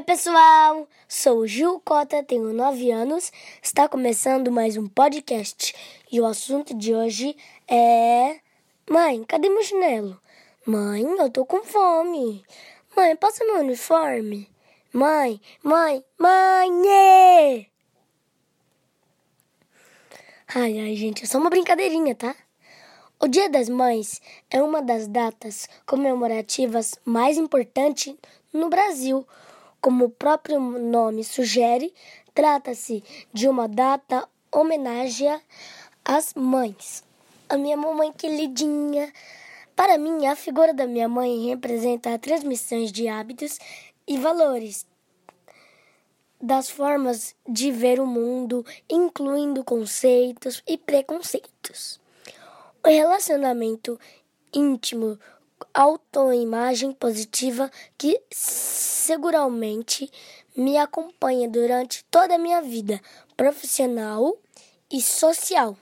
Oi, pessoal! Sou Gil Cota, tenho 9 anos. Está começando mais um podcast e o assunto de hoje é. Mãe, cadê meu chinelo? Mãe, eu tô com fome. Mãe, passa meu uniforme. Mãe, mãe, mãe! Ai, ai, gente, é só uma brincadeirinha, tá? O Dia das Mães é uma das datas comemorativas mais importantes no Brasil como o próprio nome sugere, trata-se de uma data homenagem às mães. A minha mamãe queridinha. Para mim, a figura da minha mãe representa a transmissão de hábitos e valores das formas de ver o mundo, incluindo conceitos e preconceitos. O relacionamento íntimo autoimagem positiva que seguramente me acompanha durante toda a minha vida profissional e social.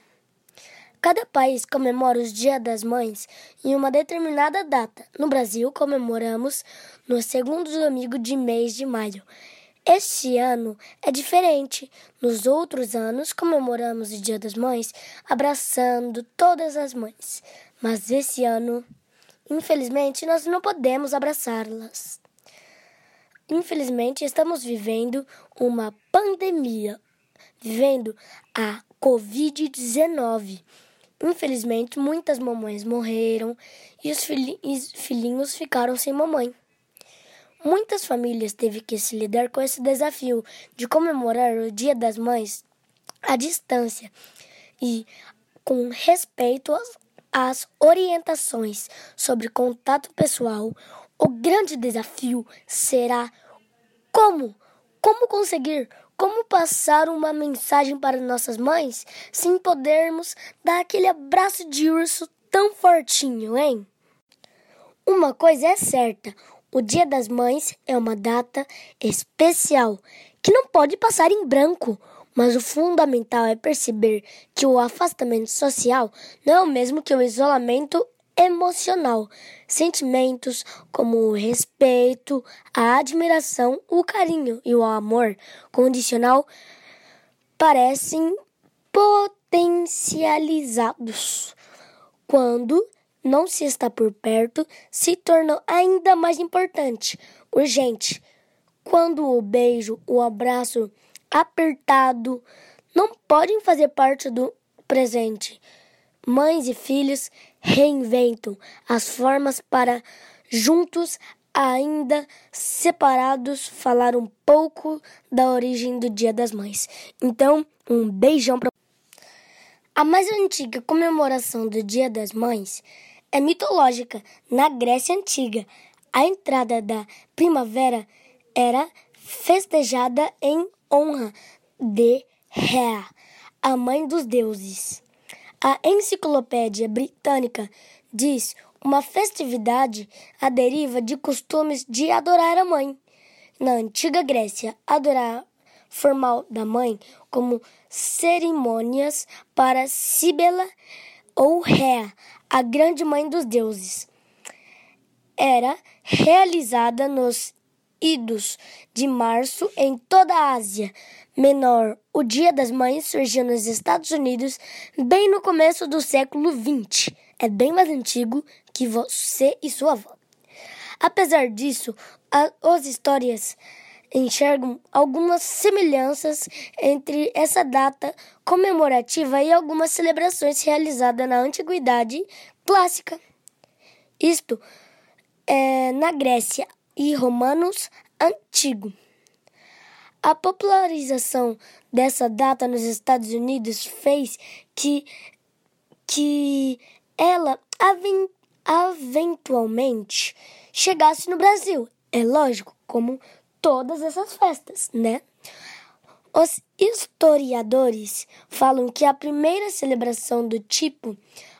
Cada país comemora os Dia das Mães em uma determinada data. No Brasil, comemoramos no segundo domingo de mês de maio. Este ano é diferente. Nos outros anos, comemoramos o Dia das Mães abraçando todas as mães. Mas esse ano Infelizmente, nós não podemos abraçá-las. Infelizmente, estamos vivendo uma pandemia, vivendo a Covid-19. Infelizmente, muitas mamães morreram e os filhinhos ficaram sem mamãe. Muitas famílias teve que se lidar com esse desafio de comemorar o Dia das Mães à distância e com respeito as orientações sobre contato pessoal, o grande desafio será como? Como conseguir? Como passar uma mensagem para nossas mães sem podermos dar aquele abraço de urso tão fortinho, hein? Uma coisa é certa, o Dia das Mães é uma data especial que não pode passar em branco mas o fundamental é perceber que o afastamento social não é o mesmo que o isolamento emocional. Sentimentos como o respeito, a admiração, o carinho e o amor condicional parecem potencializados. Quando não se está por perto, se tornam ainda mais importante, urgente. Quando o beijo, o abraço, apertado, não podem fazer parte do presente. Mães e filhos reinventam as formas para, juntos, ainda separados, falar um pouco da origem do Dia das Mães. Então, um beijão para. A mais antiga comemoração do Dia das Mães é mitológica na Grécia Antiga. A entrada da primavera era festejada em honra de Rhea, a mãe dos deuses. A enciclopédia britânica diz uma festividade a deriva de costumes de adorar a mãe. Na antiga Grécia, adorar formal da mãe como cerimônias para Cíbela ou Rhea, a grande mãe dos deuses. Era realizada nos idos de março em toda a Ásia Menor. O Dia das Mães surgiu nos Estados Unidos bem no começo do século XX. É bem mais antigo que você e sua avó. Apesar disso, as histórias enxergam algumas semelhanças entre essa data comemorativa e algumas celebrações realizadas na antiguidade clássica. Isto é na Grécia, e romanos antigo. A popularização dessa data nos Estados Unidos fez que, que ela eventualmente chegasse no Brasil. É lógico, como todas essas festas, né? Os historiadores falam que a primeira celebração do tipo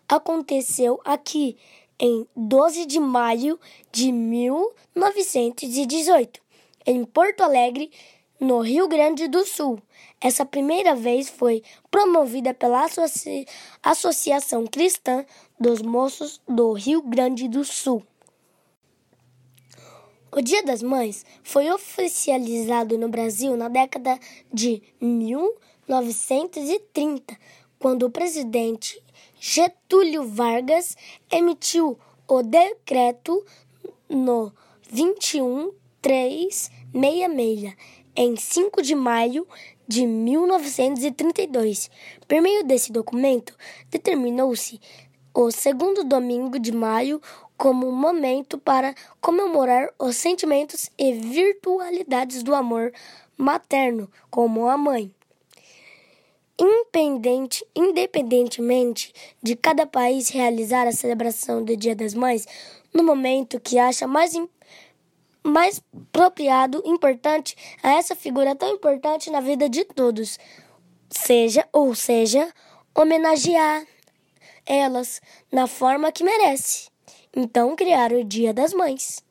aconteceu aqui em 12 de maio de 1918, em Porto Alegre, no Rio Grande do Sul. Essa primeira vez foi promovida pela Associ... Associação Cristã dos Moços do Rio Grande do Sul. O Dia das Mães foi oficializado no Brasil na década de 1930, quando o presidente Getúlio Vargas emitiu o decreto no 21366 em 5 de maio de 1932. Por meio desse documento, determinou-se o segundo domingo de maio como momento para comemorar os sentimentos e virtualidades do amor materno, como a mãe. Independente, independentemente de cada país realizar a celebração do Dia das Mães no momento que acha mais, mais apropriado, importante a essa figura tão importante na vida de todos, seja ou seja, homenagear elas na forma que merece. Então criaram o Dia das Mães.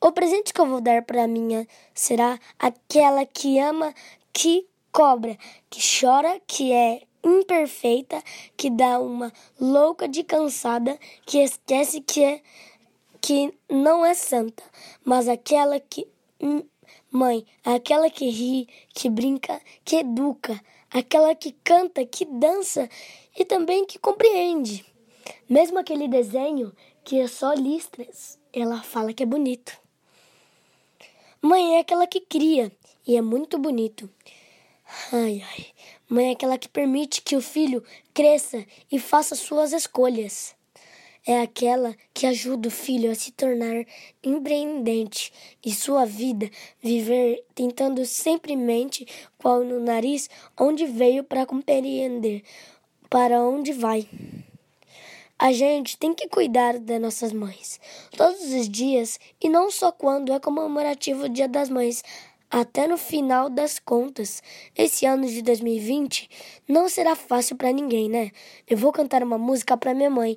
O presente que eu vou dar para minha será aquela que ama, que cobra, que chora, que é imperfeita, que dá uma louca de cansada, que esquece que é que não é santa, mas aquela que hum, mãe, aquela que ri, que brinca, que educa, aquela que canta, que dança e também que compreende. Mesmo aquele desenho que é só listras, ela fala que é bonito. Mãe é aquela que cria e é muito bonito. Ai, ai. Mãe é aquela que permite que o filho cresça e faça suas escolhas. É aquela que ajuda o filho a se tornar empreendente e sua vida viver tentando sempre mente qual no nariz onde veio para compreender para onde vai. A gente tem que cuidar das nossas mães todos os dias e não só quando é comemorativo o Dia das Mães. Até no final das contas, esse ano de 2020 não será fácil para ninguém, né? Eu vou cantar uma música para minha mãe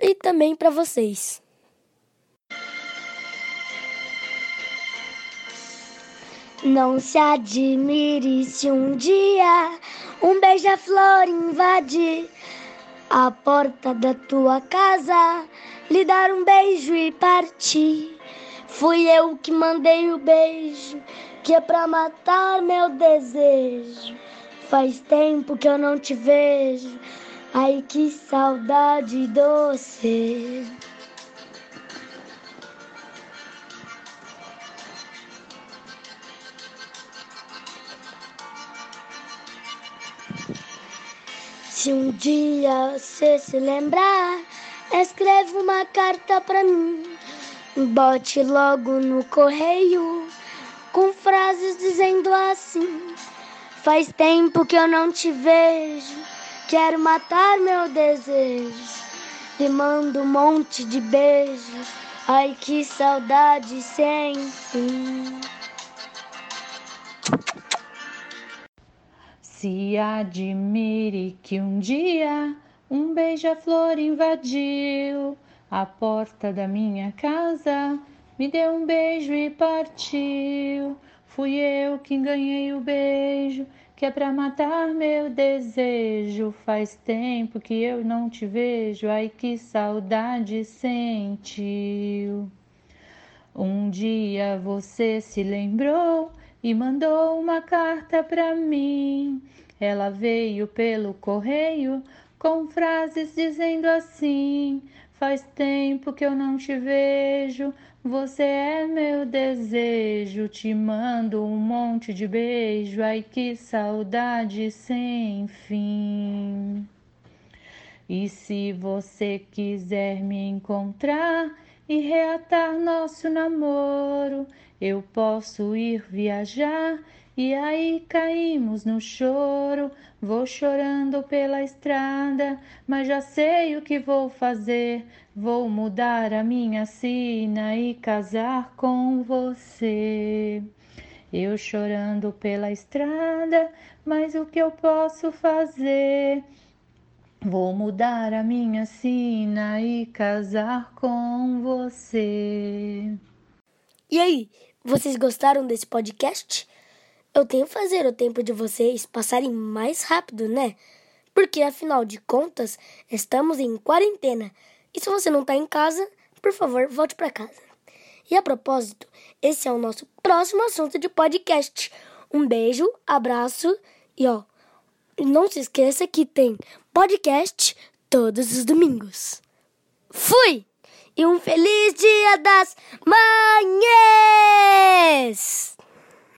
e também para vocês. Não se admire se um dia um beija-flor invadir à porta da tua casa, lhe dar um beijo e partir. Fui eu que mandei o beijo, que é pra matar meu desejo. Faz tempo que eu não te vejo, ai que saudade doce. Se um dia você se lembrar, escreve uma carta pra mim. Bote logo no correio com frases dizendo assim: Faz tempo que eu não te vejo, quero matar meu desejo. Te mando um monte de beijos, ai que saudade sem fim. Se admire que um dia um beija-flor invadiu a porta da minha casa, me deu um beijo e partiu. Fui eu quem ganhei o beijo, que é pra matar meu desejo. Faz tempo que eu não te vejo, ai que saudade sentiu. Um dia você se lembrou e mandou uma carta para mim. Ela veio pelo correio com frases dizendo assim: Faz tempo que eu não te vejo, você é meu desejo. Te mando um monte de beijo, ai que saudade sem fim. E se você quiser me encontrar e reatar nosso namoro, eu posso ir viajar e aí caímos no choro. Vou chorando pela estrada, mas já sei o que vou fazer. Vou mudar a minha sina e casar com você. Eu chorando pela estrada, mas o que eu posso fazer? Vou mudar a minha sina e casar com você. E aí, vocês gostaram desse podcast? Eu tenho que fazer o tempo de vocês passarem mais rápido, né? Porque afinal de contas, estamos em quarentena. E se você não está em casa, por favor, volte para casa. E a propósito, esse é o nosso próximo assunto de podcast. Um beijo, abraço e ó, não se esqueça que tem podcast todos os domingos. Fui! E um feliz Dia das manhãs.